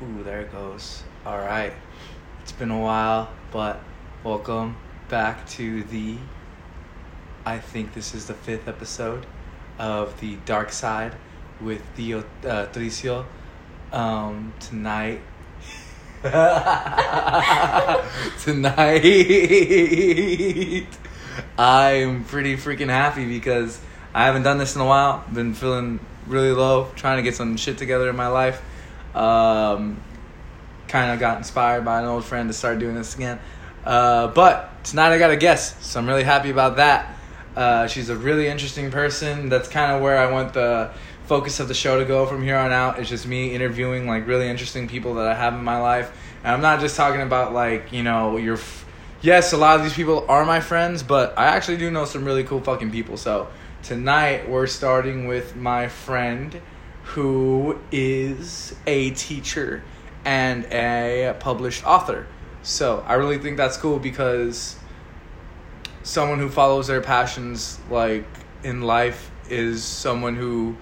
Ooh, there it goes. All right. It's been a while, but welcome back to the. I think this is the fifth episode of the Dark Side with Dio uh, Tricio. Um, tonight. tonight. I'm pretty freaking happy because I haven't done this in a while. Been feeling really low, trying to get some shit together in my life. Um, kind of got inspired by an old friend to start doing this again. Uh, but tonight I got a guest, so I'm really happy about that. Uh, she's a really interesting person. That's kind of where I want the focus of the show to go from here on out. It's just me interviewing like really interesting people that I have in my life, and I'm not just talking about like you know your. F- yes, a lot of these people are my friends, but I actually do know some really cool fucking people. So tonight we're starting with my friend who is a teacher and a published author. So I really think that's cool because someone who follows their passions like in life is someone who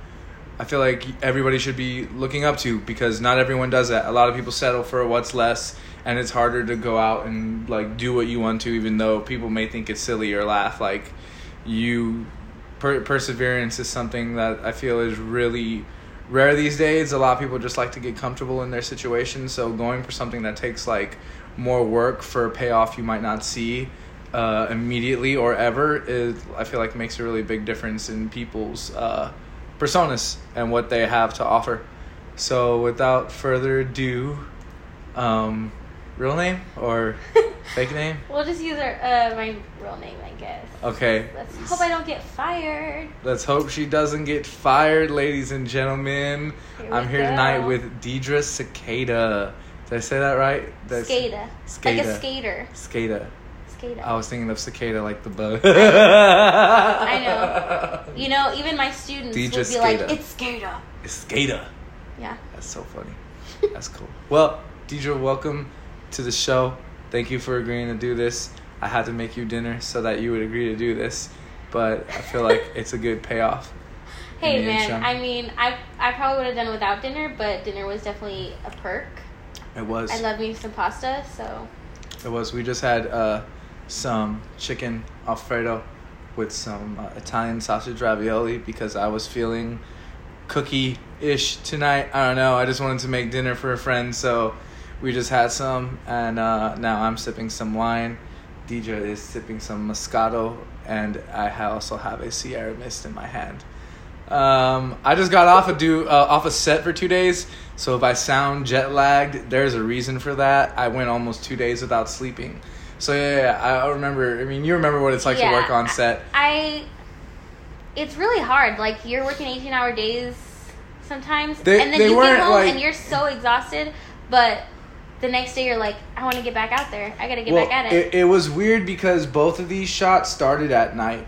I feel like everybody should be looking up to because not everyone does that. A lot of people settle for what's less and it's harder to go out and like do what you want to even though people may think it's silly or laugh like you per- perseverance is something that I feel is really rare these days. A lot of people just like to get comfortable in their situation. So going for something that takes like more work for a payoff you might not see uh, immediately or ever is I feel like makes a really big difference in people's uh, personas and what they have to offer. So without further ado, um, real name or fake name? We'll just use our uh, my real name, I guess. Okay. Let's hope I don't get fired. Let's hope she doesn't get fired, ladies and gentlemen. Here I'm here tonight with Deidre Cicada. Did I say that right? That's Skada. Like a skater. Cicada. Skada. I was thinking of cicada like the bug. I know. You know, even my students Deidre would be like, "It's Skada." It's Skada. Yeah. That's so funny. That's cool. Well, Deidre, welcome to the show. Thank you for agreeing to do this. I had to make you dinner so that you would agree to do this, but I feel like it's a good payoff. Hey man, intro. I mean, I I probably would have done without dinner, but dinner was definitely a perk. It was. I love me some pasta, so It was. We just had uh, some chicken alfredo with some uh, Italian sausage ravioli because I was feeling cookie ish tonight. I don't know. I just wanted to make dinner for a friend, so we just had some, and uh, now I'm sipping some wine. Deidre is sipping some Moscato, and I also have a Sierra Mist in my hand. Um, I just got off a do uh, off a set for two days, so if I sound jet lagged, there's a reason for that. I went almost two days without sleeping, so yeah, yeah, yeah, I remember. I mean, you remember what it's like to work on set. I. It's really hard. Like you're working 18 hour days sometimes, They- and then you get home like- and you're so exhausted, but the next day you're like, I want to get back out there. I gotta get well, back at it. it It was weird because both of these shots started at night,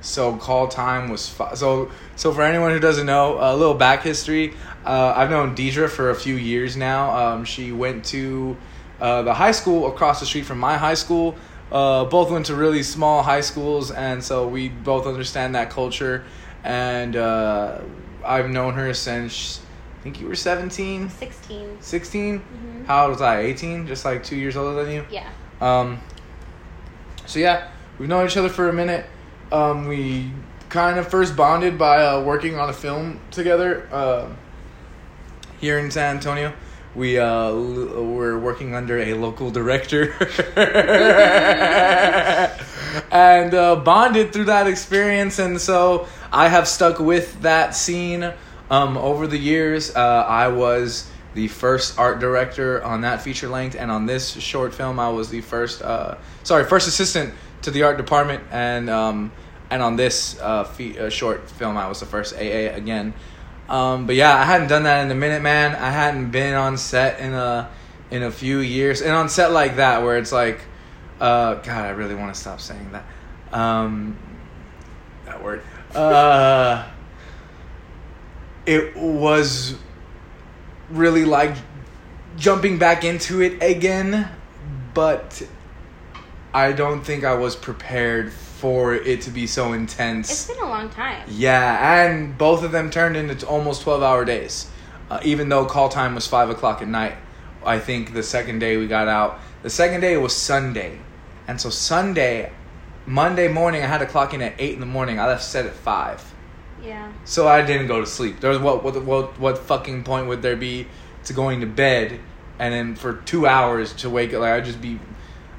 so call time was fi- so. So for anyone who doesn't know, a little back history. Uh, I've known Deidre for a few years now. Um, she went to uh, the high school across the street from my high school. Uh, both went to really small high schools, and so we both understand that culture. And uh, I've known her since think you were 17, 16. 16. Mhm. How old was I? 18, just like two years older than you. Yeah. Um, so yeah, we've known each other for a minute. Um, we kind of first bonded by uh, working on a film together uh, here in San Antonio. We uh, l- were working under a local director and uh, bonded through that experience. And so I have stuck with that scene um, over the years. Uh, I was the first art director on that feature length, and on this short film, I was the first, uh, sorry, first assistant to the art department, and um, and on this uh, uh, short film, I was the first AA again. Um, but yeah, I hadn't done that in a minute, man. I hadn't been on set in a in a few years, and on set like that, where it's like, uh, God, I really want to stop saying that. Um, that word. Uh, it was really like jumping back into it again, but I don't think I was prepared for it to be so intense. It's been a long time. Yeah, and both of them turned into almost 12 hour days. Uh, even though call time was five o'clock at night, I think the second day we got out. The second day was Sunday, and so Sunday, Monday morning, I had to clock in at eight in the morning. I left set at five. Yeah. So I didn't go to sleep. There was what what what what fucking point would there be to going to bed and then for two hours to wake up? Like I just be,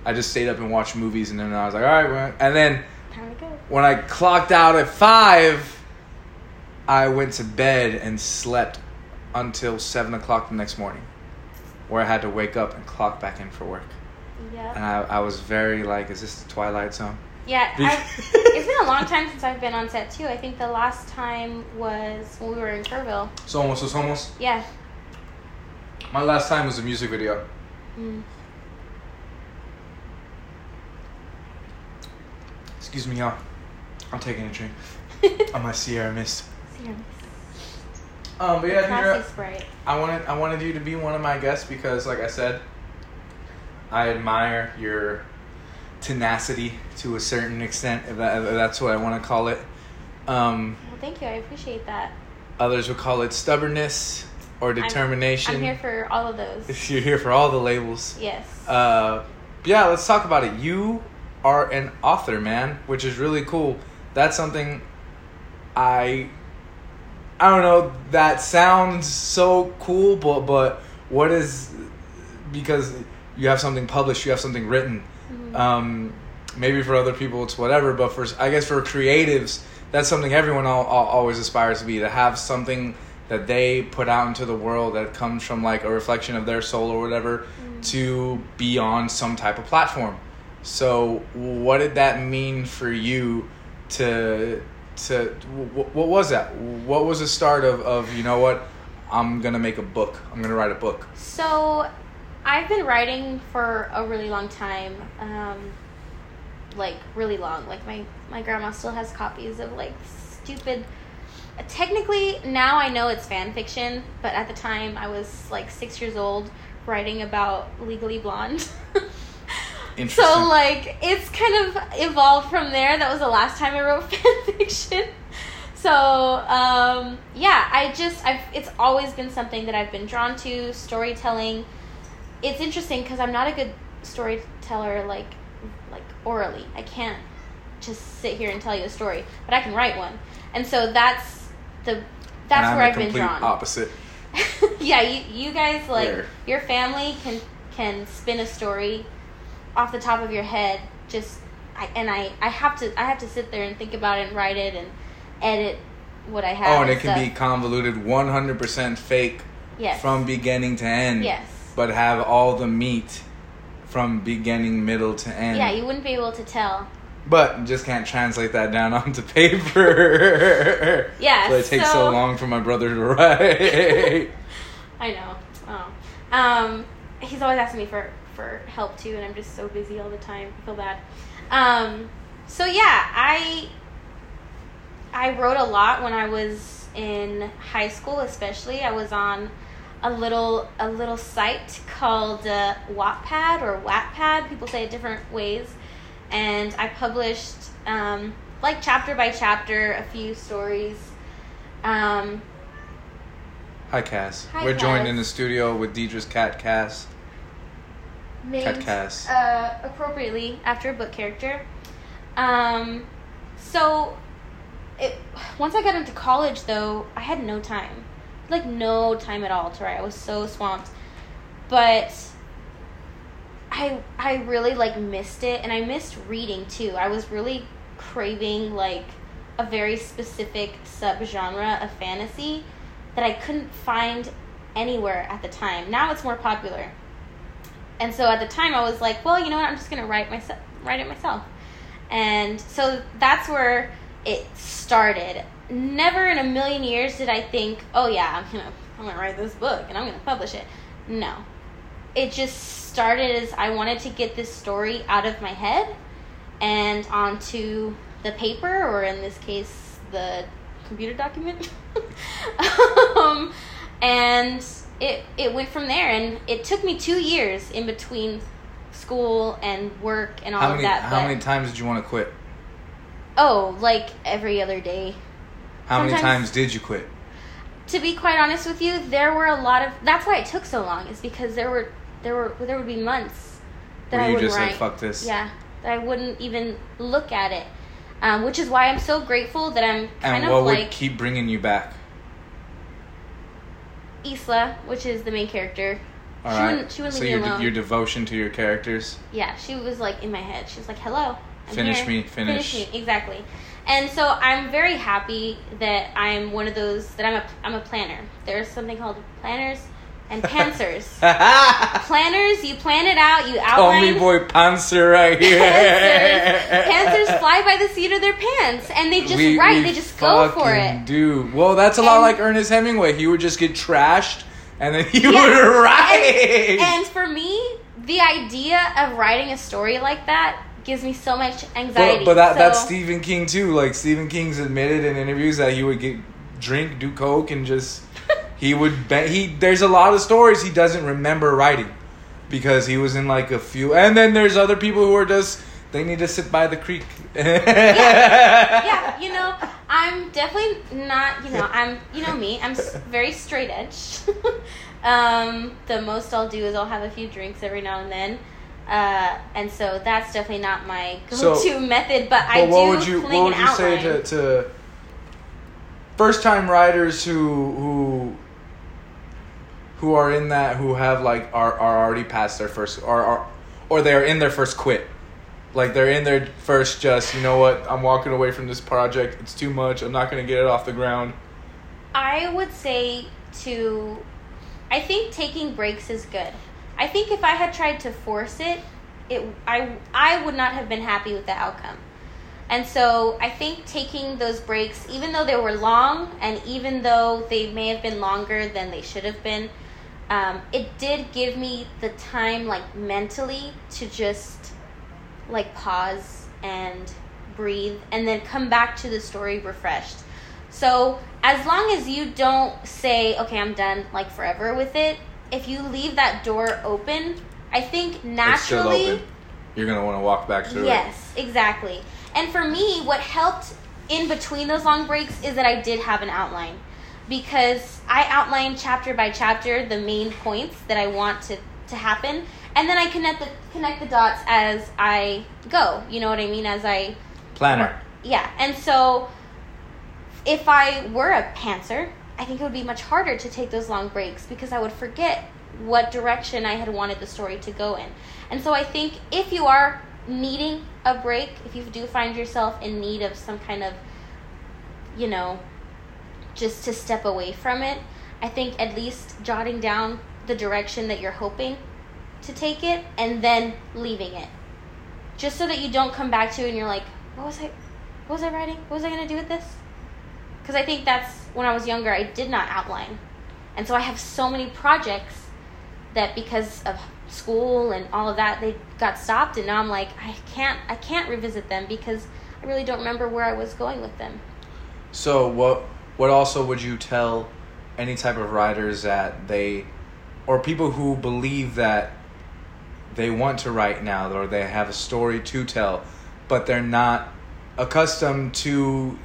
I just stayed up and watched movies and then I was like, all right, well, and then Time to go. when I clocked out at five, I went to bed and slept until seven o'clock the next morning, where I had to wake up and clock back in for work. And Yeah. I, I was very like, is this the Twilight Zone? Yeah. It's been a long time since I've been on set too. I think the last time was when we were in Kerrville. Somos, almost. Yeah. My last time was a music video. Mm. Excuse me, y'all. I'm taking a drink on my Sierra Mist. Seriously. Um, but yeah, Sprite. I wanted I wanted you to be one of my guests because, like I said, I admire your tenacity to a certain extent. If, that, if that's what I want to call it. Um, Well, thank you. I appreciate that. others would call it stubbornness or determination. I'm here for all of those. You're here for all the labels. Yes. Uh, yeah, let's talk about it. You are an author, man, which is really cool. That's something I I don't know, that sounds so cool, but but what is because you have something published, you have something written. Mhm. Um, maybe for other people it's whatever, but for I guess for creatives, that's something everyone al- al- always aspires to be to have something that they put out into the world that comes from like a reflection of their soul or whatever to be on some type of platform. So, what did that mean for you to to wh- what was that? What was the start of of you know what? I'm gonna make a book. I'm gonna write a book. So, I've been writing for a really long time. Um, like really long. Like my my grandma still has copies of like stupid. Technically, now I know it's fan fiction, but at the time I was like six years old writing about Legally Blonde. Interesting. So like it's kind of evolved from there. That was the last time I wrote fan fiction. So um, yeah, I just I've it's always been something that I've been drawn to storytelling. It's interesting because I'm not a good storyteller like like orally. I can't just sit here and tell you a story, but I can write one. And so that's the that's where I've been drawn. Opposite. yeah, you you guys like your family can can spin a story off the top of your head. Just I, and I I have to I have to sit there and think about it and write it and edit what I oh, have. Oh, and it can stuff. be convoluted, 100% fake yes from beginning to end. yes But have all the meat from beginning, middle to end. yeah you wouldn't be able to tell. But just can't translate that down onto paper. Yeah, But it takes so, so- long for my brother to write. I know. Oh. Um, he's always asking me for, for help too, and I'm just so busy all the time. I feel bad. Um, so yeah, I I wrote a lot when I was in high school, especially. I was on a little a little site called uh, Wattpad or Wattpad. People say it different ways, and I published um, like chapter by chapter a few stories. Um, Hi, Cass. Hi, We're joined in the studio with Deidre's cat, Cass. named Cass. uh, appropriately after a book character. Um, so, it, once I got into college, though, I had no time, like no time at all to write. I was so swamped, but I I really like missed it, and I missed reading too. I was really craving like a very specific subgenre of fantasy that I couldn't find anywhere at the time. Now it's more popular. And so at the time I was like, well, you know what? I'm just going to write myself write it myself. And so that's where it started. Never in a million years did I think, oh yeah, I'm to I'm to write this book and I'm to publish it. No. It just started as I wanted to get this story out of my head and onto the paper or in this case the computer document. um, and it it went from there and it took me 2 years in between school and work and all How of that. how many times did you want to quit? Oh, like every other day. How many times did you quit? to be quite honest with you, there were a lot of. That's why it took so long. Is because there were there were there would be months that Where I you wouldn't just write. like fuck this. Yeah, that I wouldn't even look at it. Um, which is why I'm so grateful that I'm kind And of what would keep bringing you back? Isla, which is the main character. All she right. wouldn't. She wouldn't so leave your me de- alone. your devotion to your characters. yeah, she was like in my head. She was like, "Hello, I'm Finish here. me, finish. me." Exactly. And so I'm very happy that I'm one of those that I'm a I'm a planner. There's something called planners and pantsers. planners, you plan it out, you Call outline. me boy pantser right here. Pantsers, pantsers fly by the seat of their pants, and they just We- write. we They just go for it. Do well. That's a lot like Ernest Hemingway. He would just get trashed, and then he Yeah. would write. And for me, the idea of writing a story like that gives me so much anxiety. but, but that that's Stephen King too. Like Stephen King's admitted in interviews that he would get drink, do coke, and just he would be, he. There's a lot of stories he doesn't remember writing because he was in like a few. And then there's other people who are just they need to sit by the creek. yeah, you know, I'm definitely not, you know, I'm, you know me, I'm very straight edge. um, the most I'll do is I'll have a few drinks every now and then. Uh, and so that's definitely not my go-to method, but, I But do what would you what would you say to, to first time writers who who who are in that who have like are, are already past their first or are or they're in their first quit? Like they're in their first just you know what? I'm walking away from this project. It's too much. I'm not going to get it off the ground. I would say to I think taking breaks is good. I think if I had tried to force it, it I I would not have been happy with the outcome. And so I think taking those breaks, even though they were long and even though they may have been longer than they should have been, um, it did give me the time, like mentally, to just like pause and breathe and then come back to the story refreshed. So as long as you don't say, okay, I'm done like forever with it, if you leave that door open, I think naturally you're going to want to walk back through it. Yes, exactly. And for me, what helped in between those long breaks is that I did have an outline because I outline chapter by chapter the main points that I want to, to happen, and then I connect the connect the dots as I go. You know what I mean? As I planner yeah, and so if I were a pantser, I think it would be much harder to take those long breaks because I would forget what direction I had wanted the story to go in. And so I think if you are needing a break, if you do find yourself in need of some kind of, you know, just to step away from it, I think at least jotting down the direction that you're hoping to take it and then leaving it. Just so that you don't come back to it and you're like, what was I what was I writing? What was I going to do with this? Because I think that's when I was younger, I did not outline. And so I have so many projects that because of school and all of that, they got stopped and now I'm like, I can't I can't revisit them because I really don't remember where I was going with them. So what what also would you tell any type of writers that they or people who believe that they want to write now or they have a story to tell but they're not accustomed to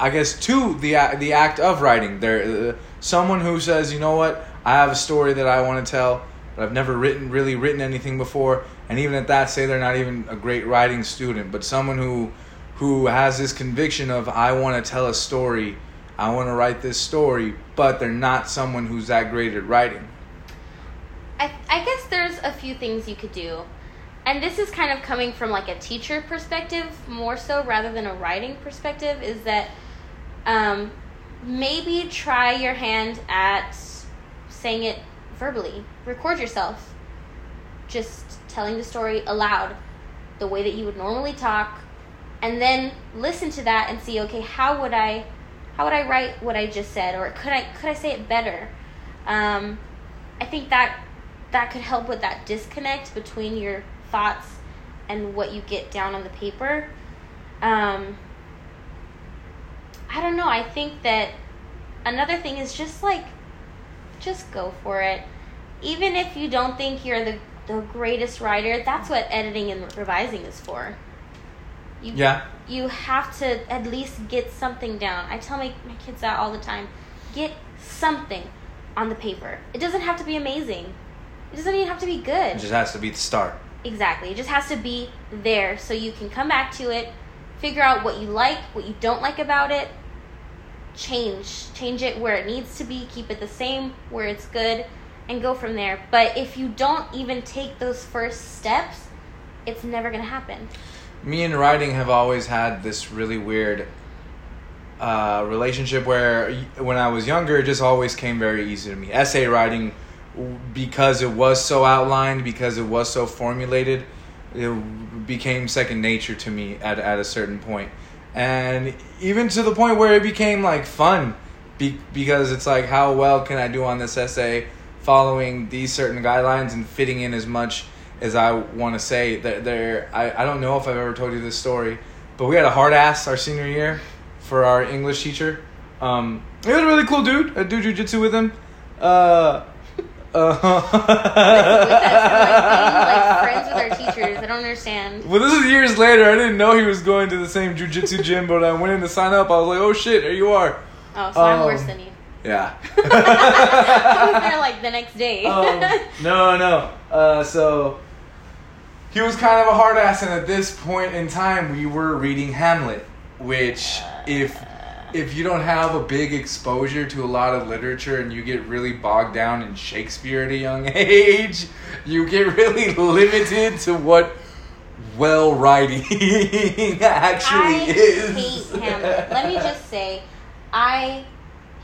I guess to the the act of writing. There uh, someone who says, "You know what? I have a story that I want to tell, but I've never written really written anything before." And even at that, say they're not even a great writing student, but someone who who has this conviction of I want to tell a story, I want to write this story, but they're not someone who's that great at writing. I, I guess there's a few things you could do. And this is kind of coming from like a teacher perspective more so rather than a writing perspective is that um, maybe try your hand at saying it verbally. Record yourself just telling the story aloud the way that you would normally talk and then listen to that and see okay how would I how would I write what I just said or could I could I say it better um, I think that that could help with that disconnect between your thoughts and what you get down on the paper. Um, I don't know. I think that another thing is just like, just go for it. Even if you don't think you're the, the greatest writer, that's what editing and revising is for. You, Yeah. You have to at least get something down. I tell my, my kids that all the time. Get something on the paper. It doesn't have to be amazing. It doesn't even have to be good. It just has to be the start. Exactly. It just has to be there so you can come back to it, figure out what you like, what you don't like about it, change. Change it where it needs to be, keep it the same where it's good, and go from there. But if you don't even take those first steps, it's never going to happen. Me and writing have always had this really weird uh, relationship where when I was younger, it just always came very easy to me. Essay writing, because it was so outlined, because it was so formulated, it became second nature to me at, at a certain point. And even to the point where it became like fun be, because it's like, how well can I do on this essay following these certain guidelines and fitting in as much as I want to say. That there, I, I don't know if I've ever told you this story, but we had a hard ass our senior year for our English teacher. Um, he was a really cool dude. I do jujitsu with him. Uh, like friends uh, with our teachers. Don't understand. well, this is years later. I didn't know he was going to the same jujitsu gym, but I went in to sign up. I was like, "Oh shit, there you are." Oh, so I'm Um, worse than you. Yeah. I was there like the next day. um, no, no. Uh, so he was kind of a hard ass, and at this point in time, we were reading Hamlet, which if if you don't have a big exposure to a lot of literature and you get really bogged down in Shakespeare at a young age, you get really limited to what well writing actually I is. hate Hamlet. Let me just say, I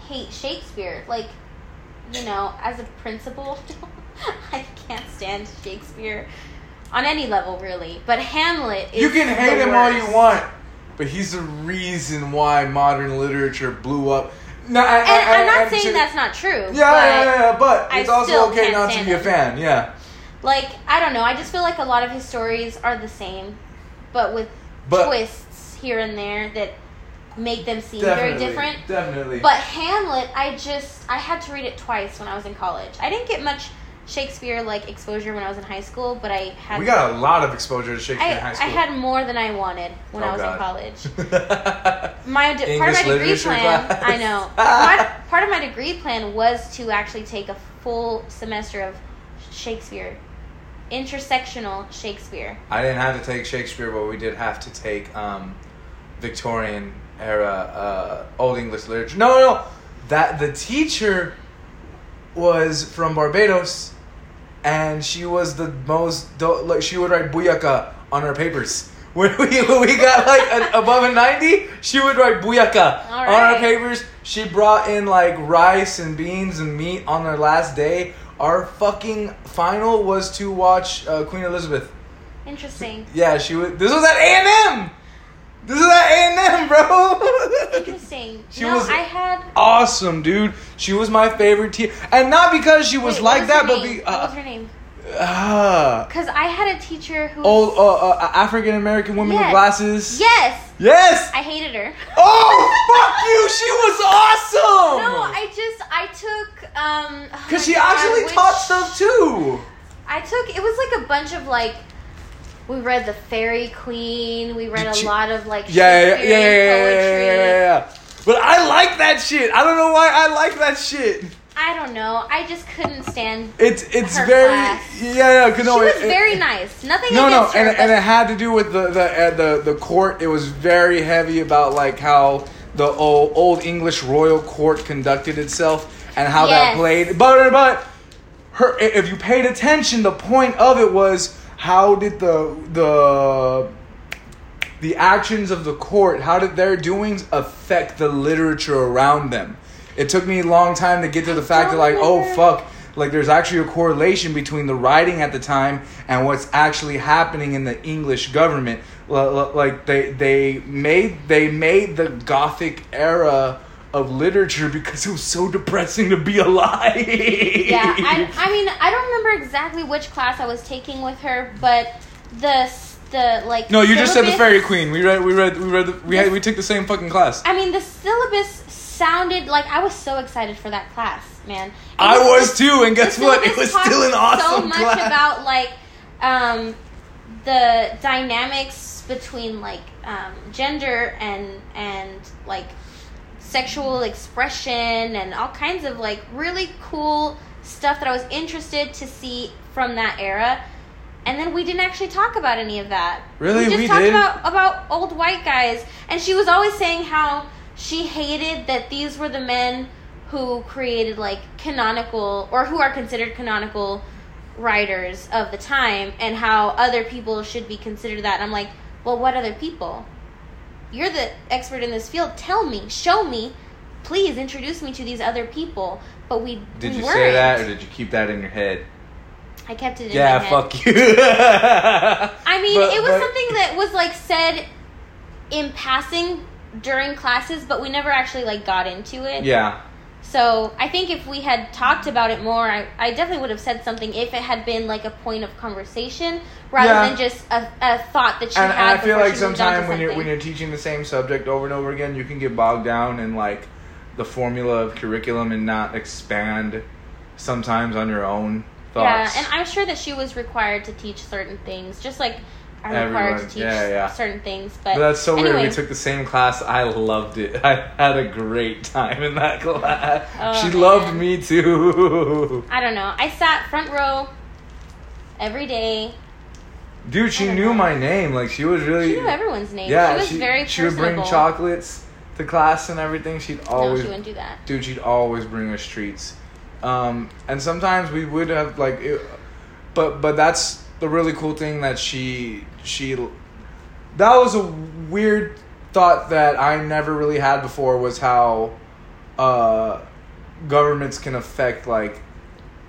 hate Shakespeare. Like, you know, as a principal, I can't stand Shakespeare on any level, really. But Hamlet is You can hate him all you want, but he's the reason why modern literature blew up. No, I, And I, I'm not saying to- that's not true. Yeah, yeah, yeah, yeah, but it's also okay can't to be a fan. Yeah, Like, I don't know. I just feel like a lot of his stories are the same, but with But- twists here and there that make them seem very different. Definitely. But Hamlet, I just I had to read it twice when I was in college. I didn't get much Shakespeare like exposure when I was in high school, but I had we got a lot of exposure to Shakespeare I, in high I had more than I wanted when Oh, I was God. in college. My de- part of my degree plan, class. I know. my, part of my degree plan was to actually take a full semester of Shakespeare, intersectional Shakespeare. I didn't have to take Shakespeare, but we did have to take um, Victorian era uh, Old English literature. No, no, no. That the teacher was from Barbados, and she was the most do- like she would write buyaka on her papers. When we, when we got like an, above a ninety, she would write buyaka All on right. her papers. She brought in like rice and beans and meat on her last day. Our fucking final was to watch uh, Queen Elizabeth. Interesting. Yeah, she was. This was at A and M. This is at A and M, bro. Interesting. She no, was- I had. awesome, dude. She was my favorite teacher, and not because she was Wait, like what that, but be, what was uh, her name? ah, Because I had a teacher who. old uh, uh, African American woman with glasses. Yes, Yes. I hated her. Oh, fuck you! She was awesome. No, I just I took um. oh Because my she God, actually which- taught stuff too. I took it was like a bunch of like. We read the Faerie Queene. We read Did a you- lot of like Yeah, yeah, yeah, yeah, yeah, poetry. yeah, yeah, yeah. But I like that shit. I don't know why I like that shit. I don't know. I just couldn't stand. It's it's Her very class. yeah yeah. 'cause No, she was it- it- very nice. Nothing No, no, against her. and, and it had to do with the the uh, the the court. It was very heavy about like how the old, old English royal court conducted itself and how that played. But but her, if you paid attention, the point of it was how did the the the actions of the court, how did their doings affect the literature around them? It took me a long time to get to the fact that like, oh fuck, like there's actually a correlation between the writing at the time and what's actually happening in the English government. Like they they made they made the Gothic era of literature because it was so depressing to be alive. yeah, I, I mean, I don't remember exactly which class I was taking with her, but the the like. no, you just said the Faerie Queene. We read we read we read the, we had we took the same fucking class. I mean, the syllabus sounded like I was so excited for that class, man. And I the- was too, and guess what? It was still an awesome class So much class. about like um, the dynamics between like um, gender and and like sexual expression and all kinds of like really cool stuff that I was interested to see from that era. And then we didn't actually talk about any of that. Really? We just We talked did? about about old white guys. And she was always saying how she hated that these were the men who created like canonical or who are considered canonical writers of the time and how other people should be considered that. And I'm like, well, what other people? You're the expert in this field. Tell me, show me, please introduce me to these other people. But we Did we you weren't. say that, or did you keep that in your head? I kept it in Yeah, my head. fuck you. I mean, But- it was but- something that was like said in passing during classes, but we never actually like got into it. Yeah, So I think if we had talked about it more, I, I definitely would have said something if it had been like a point of conversation rather Yeah. than just a, a thought that she and, had. and I feel like she moved on to sometimes when you're when you're teaching the same subject over and over again, you can get bogged down in like the formula of curriculum and not expand sometimes on your own thoughts. yeah, and I'm sure that she was required to teach certain things, just like I'm required to teach yeah, yeah. certain things. But, But that's so weird. We took the same class. I loved it. I had a great time in that class. Oh, she man. loved me too. I don't know. I sat front row every day. Dude, she knew know. my name. Like she was really. She knew everyone's name. Yeah, she was she, very she would bring chocolates to class and everything. She'd always. No, she wouldn't do that. dude she'd always bring us treats um, and sometimes we would have like it, but but that's the really cool thing that she she that was a weird thought that i never really had before was how uh, governments can affect like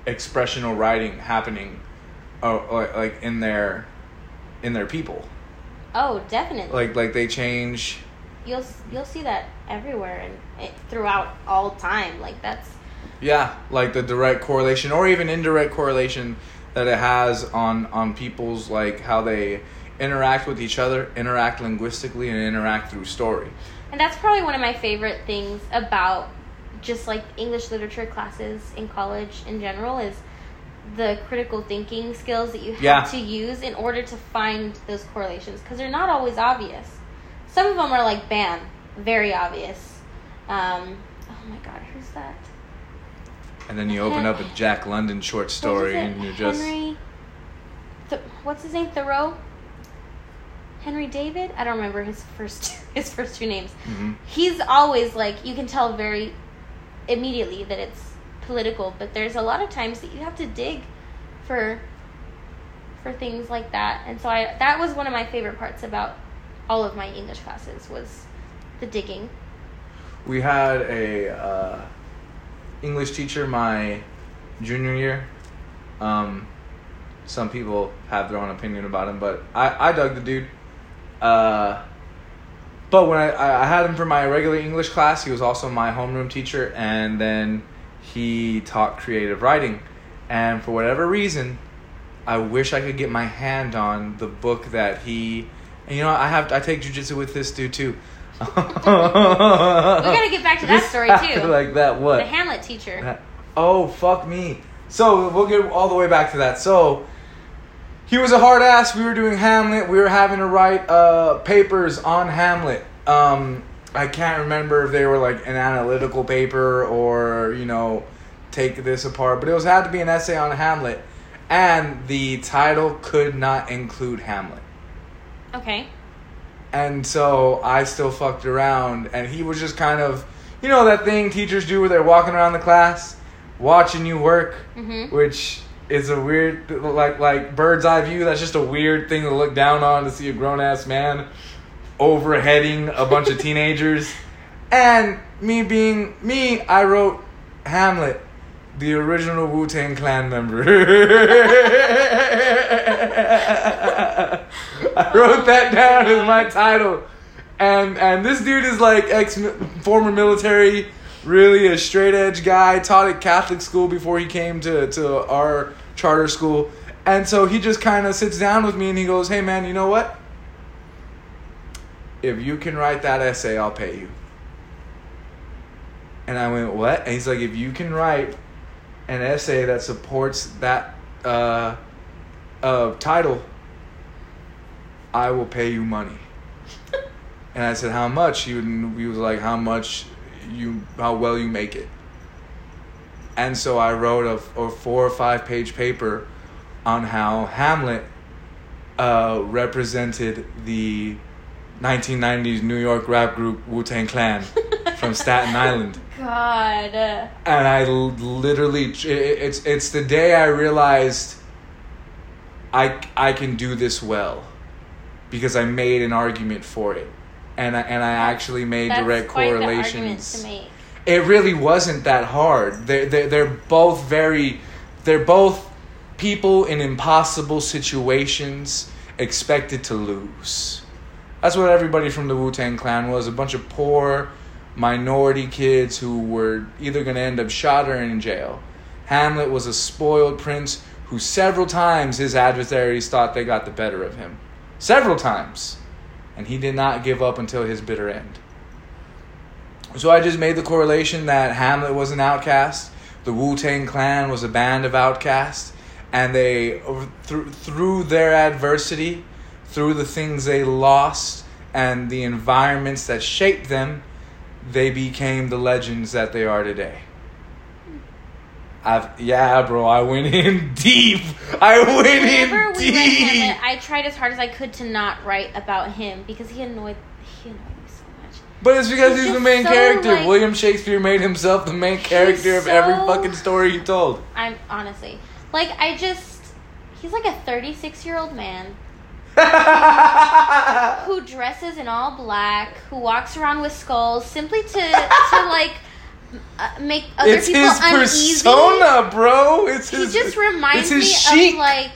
expressional writing happening uh, like like in their in their people Oh, definitely. like like they change you'll you'll see that everywhere and throughout all time. Like that's Yeah, like the direct correlation or even indirect correlation that it has on on people's like how they interact with each other, interact linguistically and interact through story. and that's probably one of my favorite things about just like English literature classes in college in general is the critical thinking skills that you have Yeah. to use in order to find those correlations because they're not always obvious. Some of them are like bam, very obvious. Um, oh my god, who's that? And then you open up a Jack London short story and you're just Henry. Th- what's his name? Thoreau. Henry David. I don't remember his first his first two names. Mhm. He's always like you can tell very immediately that it's political, but there's a lot of times that you have to dig for for things like that. And so I that was one of my favorite parts about all of my English classes was the digging. we had a uh, English teacher my junior year. Um, some people have their own opinion about him, but I, I dug the dude. Uh, but when I, I had him for my regular English class, he was also my homeroom teacher, and then he taught creative writing. And for whatever reason, I wish I could get my hand on the book that he. You know, I have I take jujitsu with this dude too. we gotta get back to that story, too. like that, what? The Hamlet teacher. Oh fuck me. So we'll get all the way back to that. So he was a hard ass. We were doing Hamlet. We were having to write uh, papers on Hamlet. Um, I can't remember if they were like an analytical paper or you know take this apart, but it was had to be an essay on Hamlet, and the title could not include Hamlet. Okay. And so I still fucked around, and he was just kind of, you know, that thing teachers do where they're walking around the class, watching you work, Mhm. which is a weird, like, like bird's eye view. That's just a weird thing to look down on to see a grown ass man overheading a bunch of teenagers. And me being me, I wrote Hamlet, the original Wu Tang Clan member. Wrote that down as my title. And and this dude is like ex former military, really a straight edge guy. Taught at Catholic school before he came to to our charter school. And so he just kind of sits down with me and he goes, "Hey man, you know what? If you can write that essay, I'll pay you." And I went, "What?" And he's like, "If you can write an essay that supports that uh, uh, title, I will pay you money. And I said, How much? He, would, he was like, How much you, how well you make it. And so I wrote a, a four or five page paper on how Hamlet uh, represented the 1990s New York rap group Wu Tang Clan from Staten Island. God. And I literally, it- it's it's the day I realized I I can do this well, because I made an argument for it, and I and I actually made That's direct quite the argument correlations. to make. It really wasn't that hard. They're, they're, they're both very, they're both people in impossible situations expected to lose. That's what everybody from the Wu Tang Clan was a bunch of poor minority kids who were either going to end up shot or in jail. Hamlet was a spoiled prince who several times his adversaries thought they got the better of him. Several times. And he did not give up until his bitter end. So I just made the correlation that Hamlet was an outcast, the Wu Tang Clan was a band of outcasts, and they through through their adversity, through the things they lost and the environments that shaped them, they became the legends that they are today. I've yeah, bro, I went in deep. I went Whenever in we deep. Hamlet, I tried as hard as I could to not write about him because he annoyed he annoyed me so much. But it's because He's he's, the main so, character. like- William Shakespeare made himself the main character of every fucking story he told. I'm honestly like I just he's like a 36 year old man who dresses in all black, who walks around with skulls simply to to like uh, make other it's people his uneasy. persona, bro. It's He his. just reminds it's his me chic. of like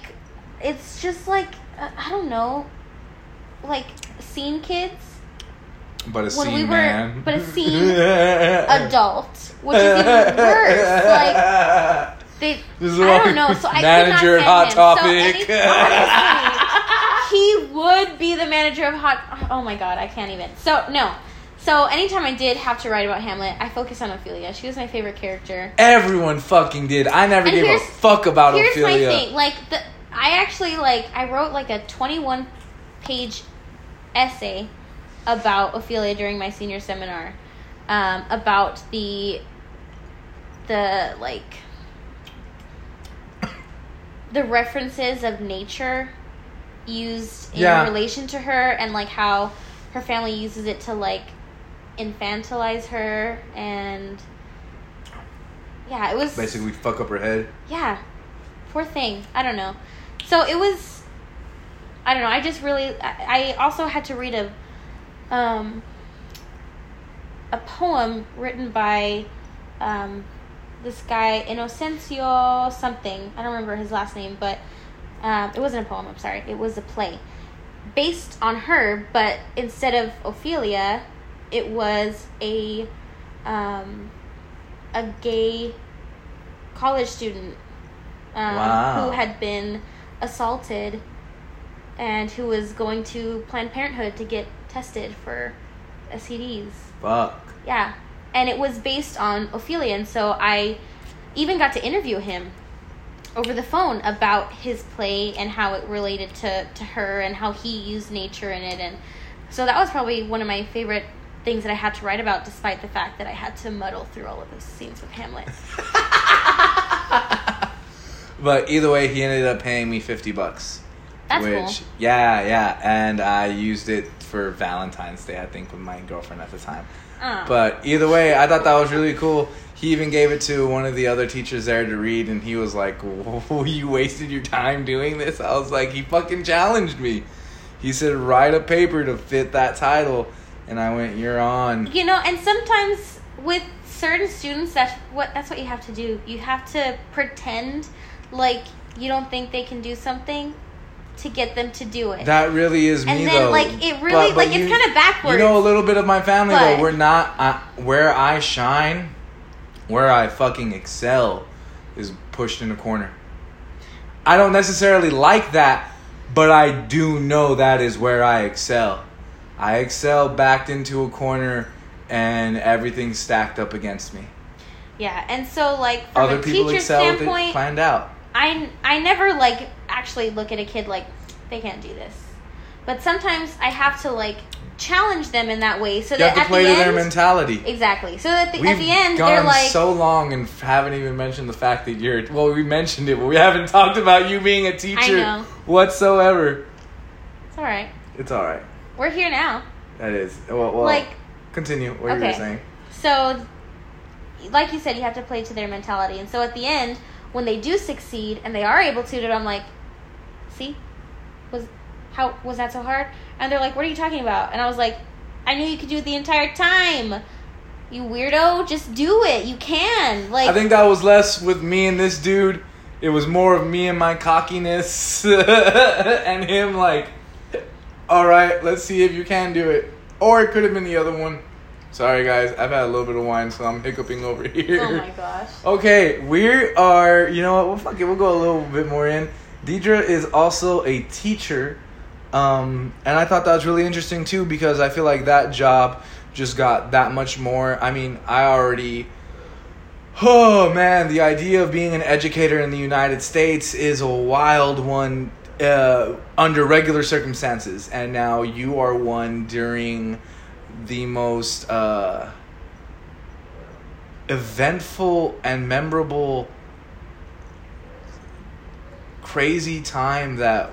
it's just like uh, I don't know, like scene kids but a when scene we were- man. but a scene adult, which is even worse. Like they, This is I don't know. So I manager could at not Hot him. Topic. So any, honestly, he would be the manager of Hot. Oh my god, I can't even. So no. So anytime I did have to write about Hamlet, I focused on Ophelia. She was my favorite character. Everyone fucking did. I never And gave a fuck about Here's Ophelia. my thing. Like the, I actually like I wrote like a 21 page essay about Ophelia during my senior seminar, um, about the the like the references of nature used in Yeah. relation to her and like how her family uses it to like infantilize her and yeah it was Basically, fuck up her head. yeah. Poor thing. I don't know. So it was i don't know. I just really i, I also had to read a um a poem written by um this guy inocencio something. I don't remember his last name but um, it wasn't a poem. I'm sorry. It was a play based on her but instead of ophelia it was a um a gay college student um, Wow. who had been assaulted and who was going to Planned Parenthood to get tested for STDs. Fuck. Yeah. And it was based on Ophelia. And so I even got to interview him over the phone about his play and how it related to, to her and how he used nature in it. And so that was probably one of my favorite things that I had to write about, despite the fact that I had to muddle through all of those scenes with Hamlet. But either way, he ended up paying me fifty bucks. That's which, cool. Yeah, yeah, and I used it for Valentine's Day, I think, with my girlfriend at the time. Uh, But either way, I thought that was really cool. He even gave it to one of the other teachers there to read, and he was like, "Whoa, "You wasted your time doing this." I was like, "He fucking challenged me." He said, "Write a paper to fit that title," and I went, "You're on." you know, and sometimes with certain students, that's what that's what you have to do. You have to pretend like you don't think they can do something to get them to do it. That really is me and then though. like it really like it's kind of backwards. You know a little bit of my family But- though. We're not I, where I shine, where I fucking excel, is pushed in a corner. I don't necessarily like that, but I do know that is where I excel. I excel backed into a corner, and everything stacked up against me. yeah, and so like from Other a people teacher excel with it standpoint, planned out. I I never like actually look at a kid like they can't do this. But sometimes I have to like challenge them in that way so You that have to play the to end, their mentality. exactly. So that the, We've at the end gone they're like, so long and haven't even mentioned the fact that you're. Well, we mentioned it, but we haven't talked about you being a teacher know. whatsoever. it's all right. It's all right. We're here now. That is. Well, well Like- continue what you were saying. So, like you said, you have to play to their mentality. And so at the end, when they do succeed and they are able to do it, I'm like, see, was how was that so hard? And they're like, what are you talking about? And I was like, I knew you could do it the entire time. You weirdo, just do it. You can. Like, I think that was less with me and this dude. It was more of me and my cockiness, and him like, all right, let's see if you can do it. Or it could have been the other one. Sorry, guys. I've had a little bit of wine, so I'm hiccuping over here. oh my gosh. Okay, we are. You know what? Well, fuck it. We'll go a little bit more in. Diedre is also a teacher, um, and I thought that was really interesting too because I feel like that job just got that much more. I mean, I already. Oh man, the idea of being an educator in the United States is a wild one uh, under regular circumstances, and now you are one during the most. Uh, eventful and memorable crazy time that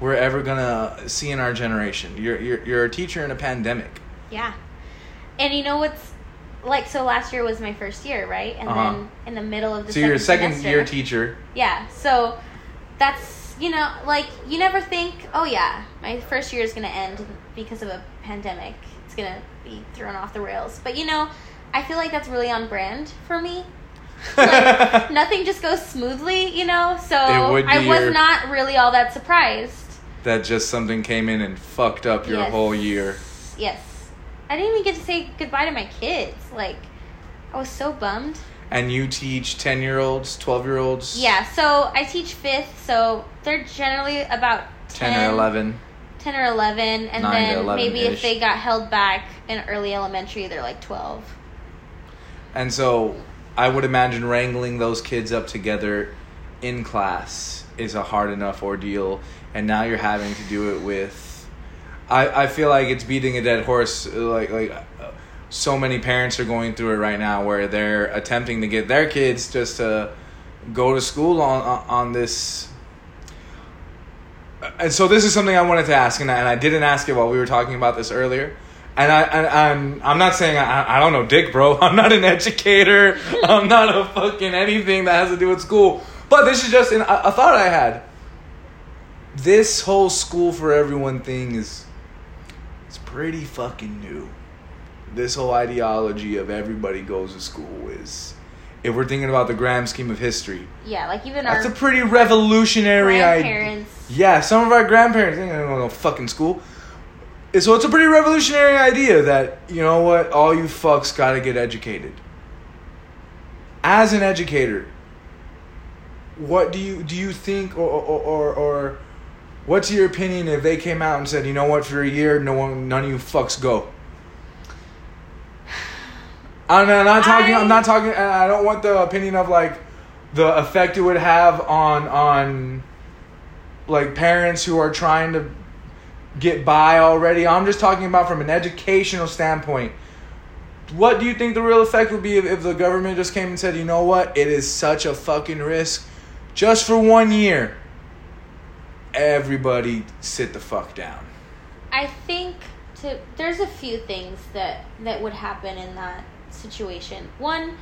we're ever gonna see in our generation. You're you're you're a teacher in a pandemic. Yeah. And you know what's like? So last year was my first year, right? And Uh-huh. then in the middle of the So you're a second semester- year teacher. Yeah. So that's you know like you never think, oh yeah, my first year is gonna end because of a pandemic. It's gonna be thrown off the rails. But you know, I feel like that's really on brand for me. Like, nothing just goes smoothly, you know. So I was your- not really all that surprised. that just something came in and fucked up your Yes. whole year. Yes. I didn't even get to say goodbye to my kids. Like, I was so bummed. And you teach ten year olds, twelve year olds, Yeah, so I teach fifth, so they're generally about 10, ten or eleven. 10 or 11, and then 11 maybe if they got held back in early elementary, they're like 12. And so I would imagine wrangling those kids up together in class is a hard enough ordeal. And now you're having to do it with. I, I feel like it's beating a dead horse. Like, like so many parents are going through it right now where they're attempting to get their kids just to go to school on, on, this. And so this is something I wanted to ask, and I, and I didn't ask it while we were talking about this earlier. And I and I'm I'm not saying I I don't know dick, bro. I'm not an educator. I'm not a fucking anything that has to do with school. But this is just an, a thought I had. This whole school for everyone thing is it's pretty fucking new. This whole ideology of everybody goes to school is if we're thinking about the grand scheme of history, Yeah, like even that's a pretty revolutionary idea. Yeah, some of our grandparents they don't go to fucking school. So it's a pretty revolutionary idea that you know what, all you fucks got to get educated. As an educator, what do you do you think, or or, or or what's your opinion if they came out and said, you know what, for a year, no one, none of you fucks go. I'm not, I'm not talking. I- I'm not talking. and I don't want the opinion of like the effect it would have on on like parents who are trying to get by already. I'm just talking about from an educational standpoint. What do you think the real effect would be if, if the government just came and said, you know what, it is such a fucking risk, just for one year. Everybody sit the fuck down. I think to there's a few things that that would happen in that situation. One,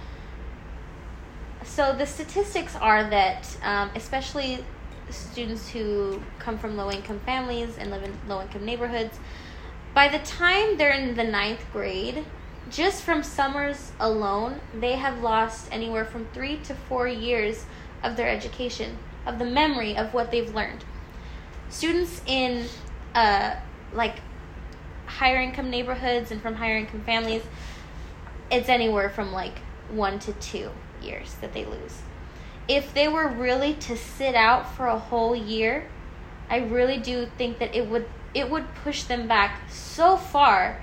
so the statistics are that um, especially students who come from low income families and live in low income neighborhoods, by the time they're in the ninth grade, just from summers alone, they have lost anywhere from three to four years of their education, of the memory of what they've learned. Students in uh, like higher income neighborhoods and from higher income families, it's anywhere from like one to two years that they lose. If they were really to sit out for a whole year, I really do think that it would it would push them back so far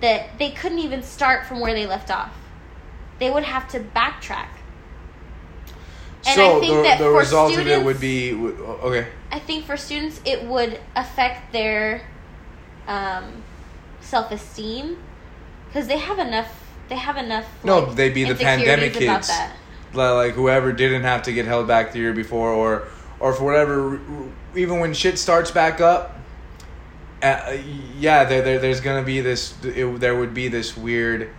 that they couldn't even start from where they left off. They would have to backtrack. And so I think the, that the for result of it would be okay. I think for students it would affect their um, self esteem because they have enough. They have enough. No, like, they'd be the pandemic kids. that. Like whoever didn't have to get held back the year before or or for whatever even when shit starts back up uh, yeah there, there there's gonna be this it, there would be this weird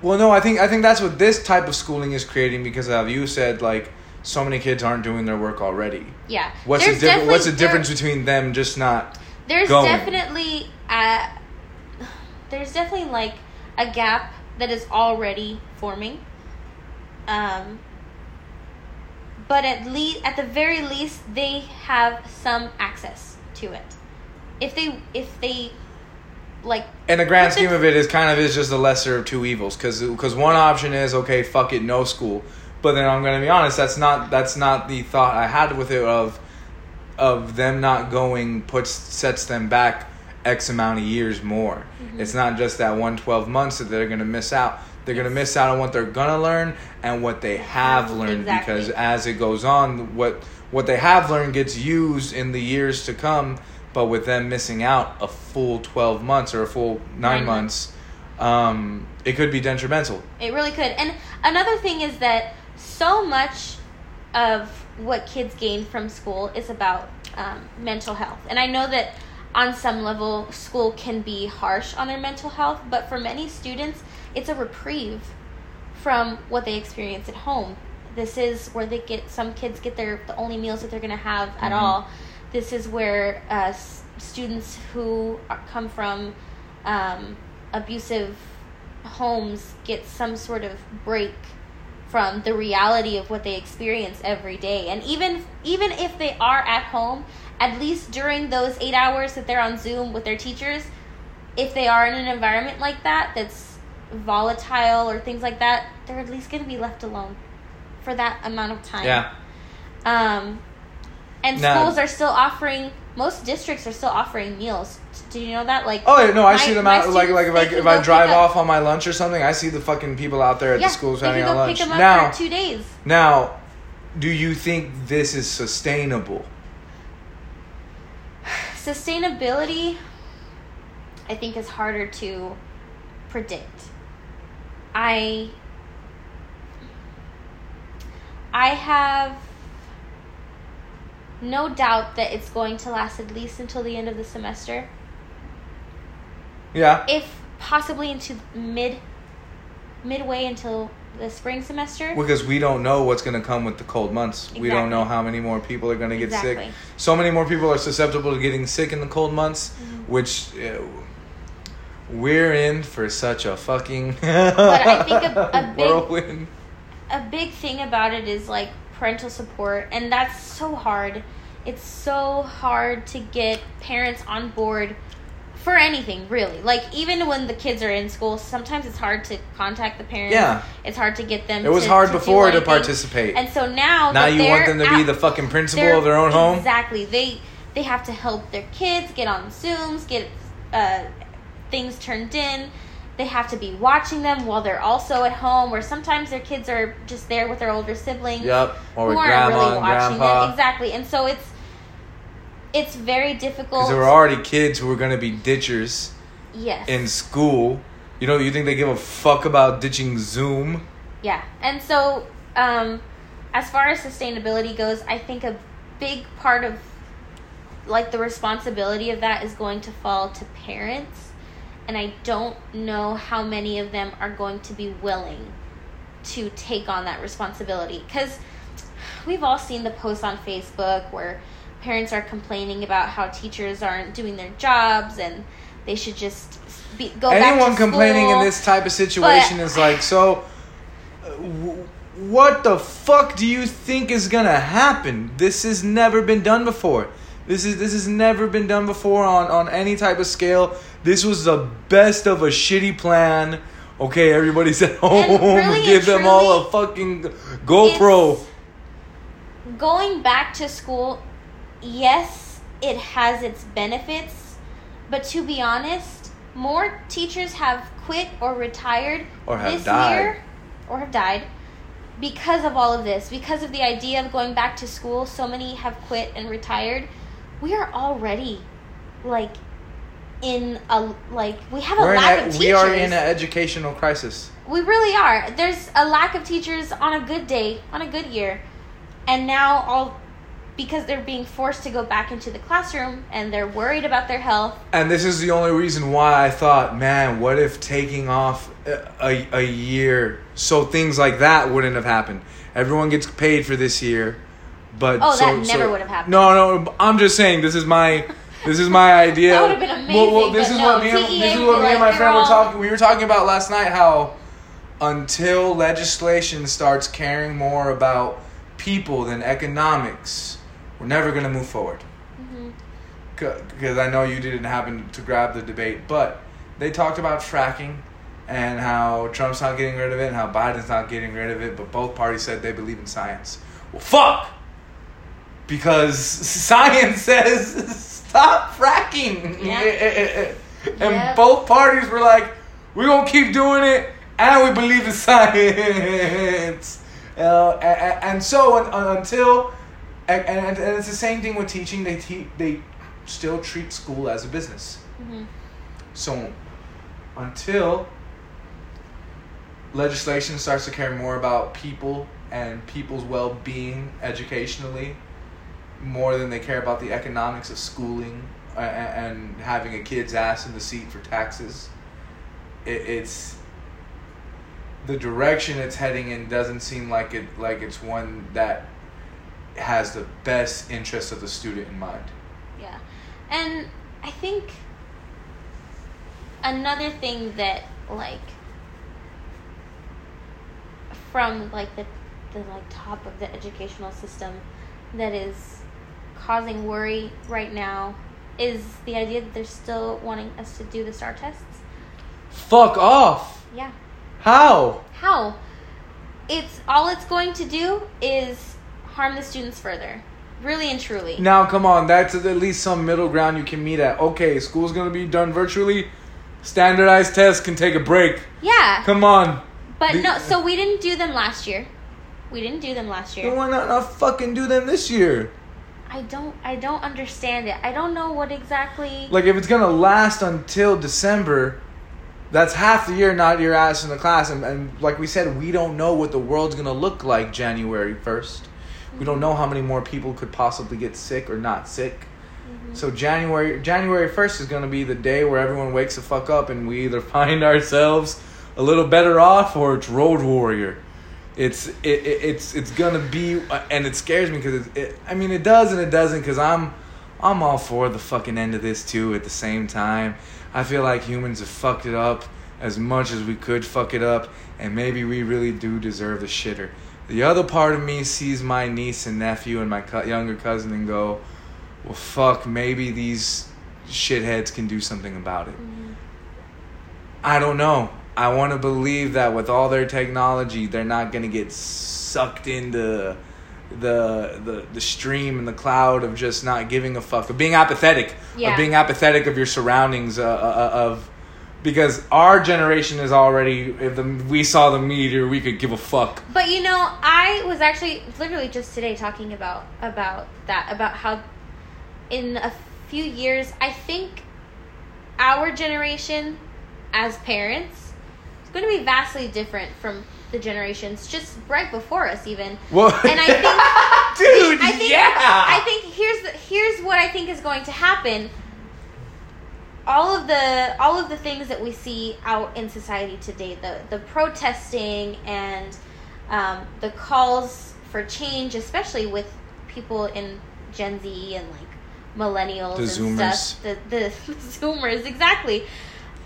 well no i think i think that's what this type of schooling is creating because of you said like so many kids aren't doing their work already Yeah. what's There's the difference what's the difference between them just not There's going? definitely a, there's definitely like a gap that is already forming. Um, but at least at the very least they have some access to it. If they if they like in the grand scheme of it, is kind of is just the lesser of two evils. because Because one option is okay, fuck it, no school. But then I'm gonna be honest, that's not that's not the thought I had with it of of them not going puts sets them back x amount of years more. Mm-hmm. It's not just that one 12 months that they're gonna miss out. They're gonna miss out on what they're gonna learn and what they have learned Exactly. because as it goes on, what what they have learned gets used in the years to come. But with them missing out a full 12 months or a full nine Nine months, um, it could be detrimental. It really could. And another thing is that so much of what kids gain from school is about um, mental health. And I know that on some level, school can be harsh on their mental health, but for many students, it's a reprieve from what they experience at home. This is where they get some kids get their the only meals that they're going to have at Mhm. all. This is where uh, s- students who are, come from um, abusive homes get some sort of break from the reality of what they experience every day and even even if they are at home at least during those 8 hours that they're on Zoom with their teachers if they are in an environment like that that's volatile or things like that they're at least going to be left alone for that amount of time Yeah. um and Now- schools are still offering most districts are still offering meals do you know that like Oh yeah, no, I my- see them out. Like like if I if I drive off on my lunch or something, I see the fucking people out there at yeah, the schools having can lunch. pick them up Now, for two days now, do you think this is sustainable? Sustainability i think is harder to predict i i have no doubt that it's going to last at least until the end of the semester Yeah. if possibly into mid midway until the spring semester Because we don't know what's going to come with the cold months. We don't know how many more people are going to get sick. So many more people are susceptible to getting sick in the cold months, Mm-hmm. which uh, we're in for such a fucking I think a- a big- whirlwind. a big thing about it is like parental support and that's so hard it's so hard to get parents on board for anything really like even when the kids are in school sometimes it's hard to contact the parents Yeah. it's hard to get them It was to- hard to before to participate. and so now now you want them to be the fucking principal of their own home? Exactly. They they have to help their kids get on Zooms, get uh, things turned in. They have to be watching them while they're also at home, or sometimes their kids are just there with their older siblings Yep. Or who aren't grandma really watching grandpa. them. Exactly. And so it's it's very difficult. Because there were already kids who were going to be ditchers yes. in school. You know, you think they give a fuck about ditching Zoom? Yeah. And so, um, as far as sustainability goes, I think a big part of like the responsibility of that is going to fall to parents. And I don't know how many of them are going to be willing to take on that responsibility. Because we've all seen the posts on Facebook where parents are complaining about how teachers aren't doing their jobs and they should just be, go back to Anyone complaining in this type of situation But- is like, so uh, w- what the fuck do you think is gonna happen? This has never been done before. This is this has never been done before on on any type of scale. This was the best of a shitty plan. Okay, everybody's at home. really Give them all a fucking GoPro. Going back to school, yes, it has its benefits, but to be honest, more teachers have quit or retired Or have this died. year or have died because of all of this, because of the idea of going back to school, so many have quit and retired. We are already like in a like we have a We're in lack a, of teachers. we are in an educational crisis. We really are. There's a lack of teachers on a good day, on a good year. And now all because they're being forced to go back into the classroom and they're worried about their health. And this is the only reason why I thought, man, what if taking off a, a, year so things like that wouldn't have happened? Everyone gets paid for this year, but Oh, so- that never so- would have happened. No, no, I'm just saying this is my this is my idea. That would have been Well, well, this is no, what me and, this is what me and my "You're friend were talking. We were talking about last night how until legislation starts caring more about people than economics, we're never gonna move forward mm-hmm. because I know you didn't happen to grab the debate, but they talked about fracking and how Trump's not getting rid of it and how Biden's not getting rid of it, but both parties said they believe in science. Well, fuck! Because science says stop fracking. Yeah. Eh, eh, eh, and Yep. both parties were like, we're gonna keep doing it and we believe in science. Uh, and, and so un, un- until and, and, and it's the same thing with teaching. They te- they still treat school as a business. Mhm. So until legislation starts to care more about people and people's well-being educationally more than they care about the economics of schooling a- a- and having a kid's ass in the seat for taxes it, it's the direction it's heading in doesn't seem like it like it's one that has the best interest of the student in mind Yeah. And I think another thing that like from like the the like top of the educational system that is causing worry right now is the idea that they're still wanting us to do the star tests. fuck off Yeah. how How? It's all it's going to do is harm the students further. Really and truly. Now, come on, that's at least some middle ground you can meet at. Okay, school's gonna be done virtually. Standardized tests can take a break. Yeah. Come on. But The- no, so we didn't do them last year. We didn't do them last Then year. why not, not fucking do them this year? I don't I don't understand it. I don't know what exactly Like, if it's gonna last until December, that's half the year not your ass in the class. And, and like we said, we don't know what the world's gonna look like January 1st. We don't know how many more people could possibly get sick or not sick. So January January first is gonna be the day where everyone wakes the fuck up and we either find ourselves a little better off or it's Road Warrior. It's it, it it's it's gonna be uh, and it scares me because it, it I mean it does and it doesn't because I'm I'm all for the fucking end of this too at the same time. I feel like humans have fucked it up as much as we could fuck it up and maybe we really do deserve the shitter. The other part of me sees my niece and nephew and my co- younger cousin and go, well, fuck, maybe these shitheads can do something about it. I don't know. I want to believe that with all their technology, they're not going to get sucked into the, the the stream and the cloud of just not giving a fuck, of being apathetic, Yeah. of being apathetic of your surroundings, uh, uh, of because our generation is already. If the, we saw the meteor, we could give a fuck. But you know, I was actually literally just today talking about about that about how in a few years I think our generation as parents is going to be vastly different from the generations just right before us even. Well, And I think dude, I think yeah. I think here's the, here's what I think is going to happen. All of the all of the things that we see out in society today, the the protesting and um, the calls for change, especially with people in Gen Z and like millennials The and Zoomers. stuff, the the Zoomers exactly.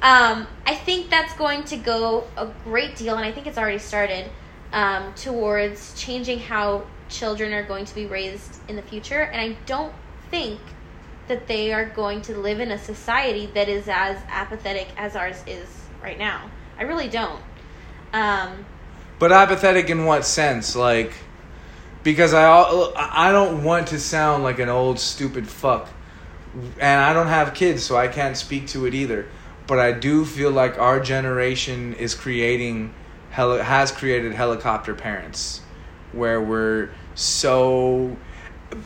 Um, I think that's going to go a great deal, and I think it's already started um, towards changing how children are going to be raised in the future. And I don't think that they are going to live in a society that is as apathetic as ours is right now. I really don't. Um, But apathetic in what sense? Like, because I I don't want to sound like an old stupid fuck, and I don't have kids, so I can't speak to it either. But I do feel like our generation is creating has created helicopter parents, where we're so,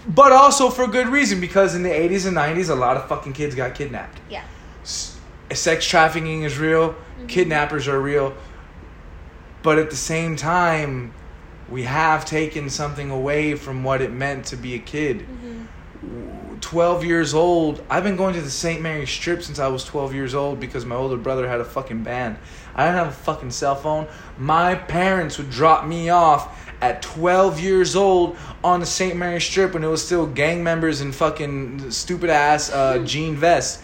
but also for good reason because in the '80s and '90s, a lot of fucking kids got kidnapped. Yeah. S- sex trafficking is real, Mm-hmm. kidnappers are real, but at the same time, we have taken something away from what it meant to be a kid. Mm-hmm. 12 years old. I've been going to the St. Mary's Strip since I was 12 years old because my older brother had a fucking band. I didn't have a fucking cell phone. My parents would drop me off at 12 years old on the St. Mary's Strip when it was still gang members and fucking stupid ass uh, jean vests.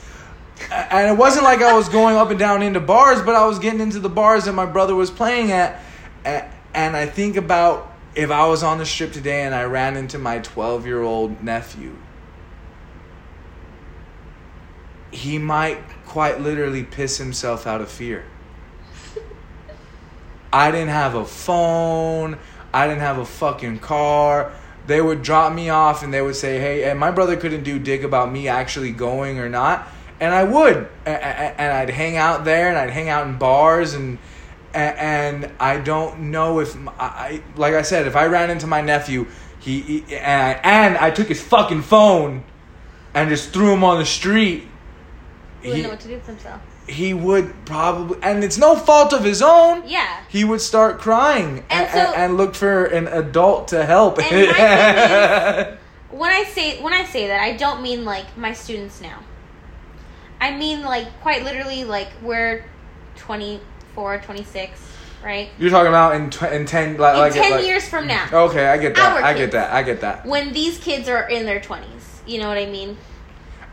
And it wasn't like I was going up and down into bars, but I was getting into the bars that my brother was playing at. And I think about if I was on the strip today and I ran into my 12 year old nephew, he might quite literally piss himself out of fear. I didn't have a phone. I didn't have a fucking car. They would drop me off and they would say, hey, and my brother couldn't do dick about me actually going or not. And I would. And I'd hang out there and I'd hang out in bars and. And I don't know if I, like I said, if I ran into my nephew, he, and, I, and I took his fucking phone and just threw him on the street, He wouldn't know what to do with himself. He would probably, and it's no fault of his own Yeah. he would start crying And and, so- and, look for an adult to help. Thing When I say when I say that, I don't mean like my students now. I mean like quite literally like we're 24, 26, right? You're talking about in tw- in ten like, In like 10 like- years from now. Okay, I get that. I get that. I get that. When these kids are in their 20s. You know what I mean?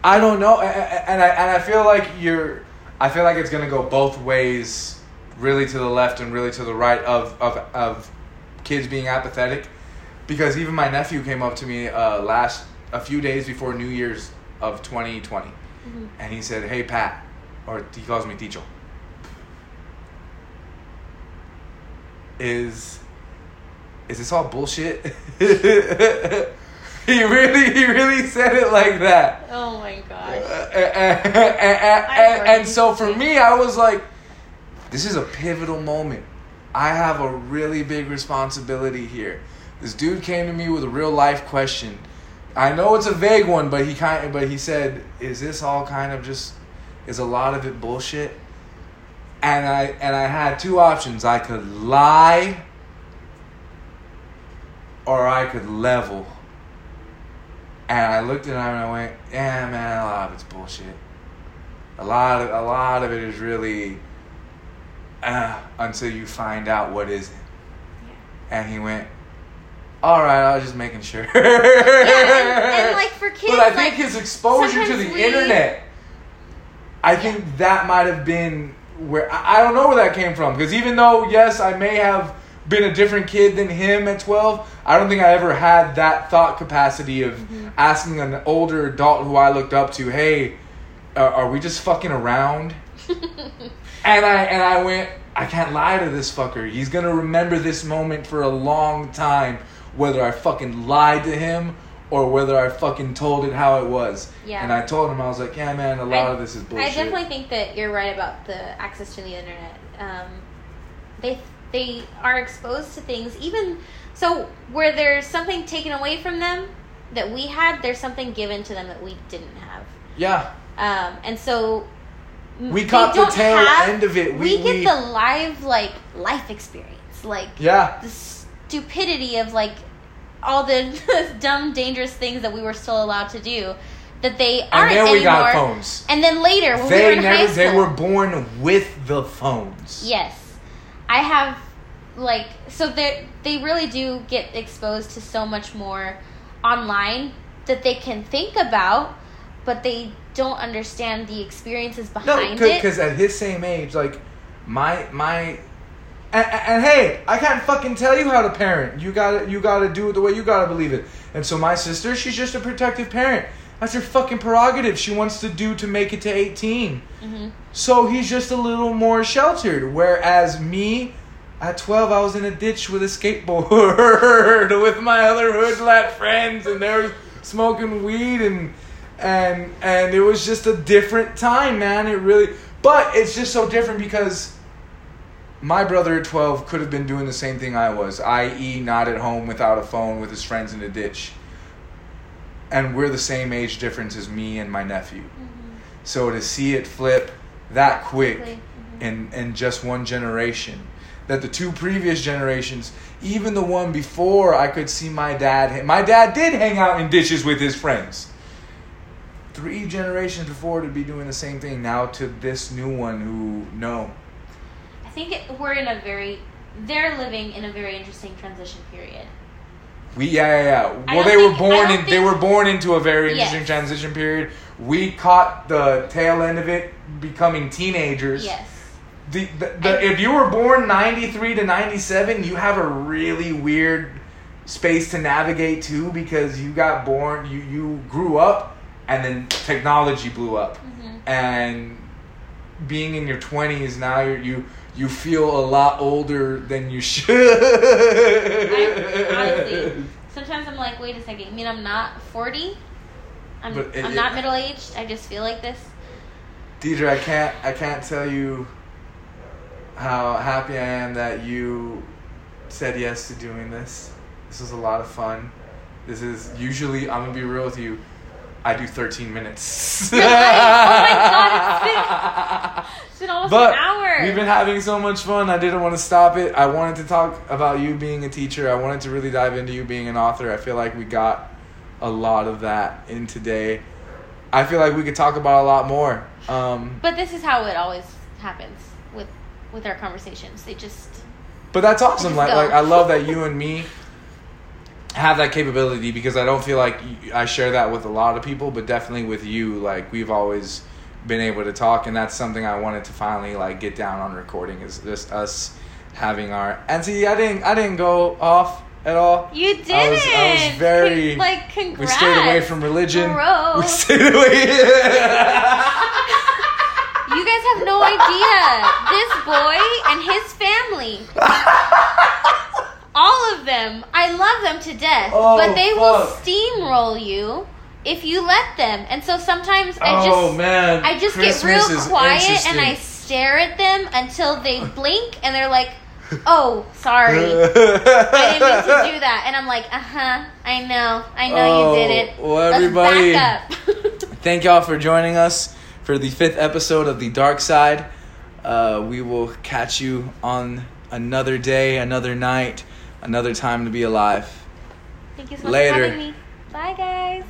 I don't know, and I and I feel like you're. I feel like it's gonna go both ways, really to the left and really to the right of of of kids being apathetic, because even my nephew came up to me uh, last a few days before New Year's of 2020, Mm-hmm. and he said, "Hey Pat," or he calls me Ticho. Is is this all bullshit? he really he really said it like that. Oh my gosh. Uh, uh, uh, and, and- and- and so for me, I was like, this is a pivotal moment. I have a really big responsibility here. This dude came to me with a real life question. I know it's a vague one, but he kind but he said, "Is this all kind of just is a lot of it bullshit?" And I and I had two options. I could lie or I could level. And I looked at him and I went, "Yeah, man, a lot of it's bullshit. A lot of a lot of it is really uh, until you find out what isn't." And he went, "All right, I was just making sure." Yeah, and, and like for kids, but I like, think his exposure to the we- internet, I think that might have been where I, I don't know where that came from because even though yes, I may have been a different kid than him at twelve, I don't think I ever had that thought capacity of Mm-hmm. asking an older adult who I looked up to, "Hey, uh, are we just fucking around?" And I and I went, I can't lie to this fucker. He's gonna remember this moment for a long time, whether I fucking lied to him or whether I fucking told it how it was. Yeah. And I told him I was like, yeah, man, a lot I- of this is bullshit. I definitely think that you're right about the access to the internet. Um, they they are exposed to things even so where there's something taken away from them that we had. There's something given to them that we didn't have. yeah. Um, and so We caught the tail have- end of it. We, We- get we- the live like life experience, like Yeah. the stupidity of like all the dumb, dangerous things that we were still allowed to do that they aren't then we anymore. got phones. And then later, when we were They in never high school, they were born with the phones. yes, I have like so they they really do get exposed to so much more online that they can think about, but they don't understand the experiences No, behind it. because at his same age, like my my, and, and, and hey, I can't fucking tell you how to parent. You gotta you gotta do it the way you gotta believe it. And so my sister, she's just a protective parent. That's her fucking prerogative. She wants to do to make it to eighteen. Mhm. So he's just a little more sheltered. Whereas me, at 12, I was in a ditch with a skateboard with my other hood rat friends, and they were smoking weed, and and and it was just a different time, man. It really, but it's just so different because my brother at 12 could have been doing the same thing I was, i.e., not at home without a phone with his friends in a ditch. And we're the same age difference as me and my nephew. Mm-hmm. So to see it flip that quick mhm. in, in just one generation, that the two previous generations, even the one before, I could see my dad. My dad did hang out in ditches with his friends. Three generations before to be doing the same thing. Now to this new one who no. I think we're in a very. They're living in a very interesting transition period. We yeah yeah yeah. Well, they were think- born in they were born into a very Yes. interesting transition period. We caught the tail end of it, becoming teenagers. Yes. The, the, the, if you were born 93 to 97, you have a really weird space to navigate too because you got born, you, you grew up, and then technology blew up. hmm And being in your 20s, now you're, you you feel a lot older than you should. honestly, Sometimes I'm like, wait a second. You mean I'm not 40? I'm, it- I'm it- not middle aged. I just feel like this. Diedre, I can't I can't tell you how happy I am that you said yes to doing this. This was a lot of fun. This is usually I'm gonna be real with you. I do 13 minutes. Oh my God, It's been almost but an hour. we've been having so much fun. I didn't want to stop it. I wanted to talk about you being a teacher. I wanted to really dive into you being an author. I feel like we got a lot of that in today. I feel like we could talk about a lot more. Um, but this is how it always happens with with our conversations. They just But that's awesome. Like, go. like I love that you and me have that capability because I don't feel like I share that with a lot of people, but definitely with you. Like we've always been able to talk, and that's something I wanted to finally like get down on recording. Is just us having our and see. I didn't. I didn't go off at all. you did. I was, I was very. like we stayed away from religion. We stayed away. You guys have no idea. This boy and his family. All of them. I love them to death. Oh, but they will steamroll you if you let them. And so sometimes I just oh man! I just Christmas get real quiet and I stare at them until they blink and they're like, "Oh, sorry." I didn't mean to do that. And I'm like, uh huh, I know. I know Oh, you did it. well, Let's everybody- back up. Thank y'all for joining us for the fifth episode of The Dark Side. Uh, we will catch you on another day, another night, another time to be alive. Thank you so much Later. for having me. Bye, guys.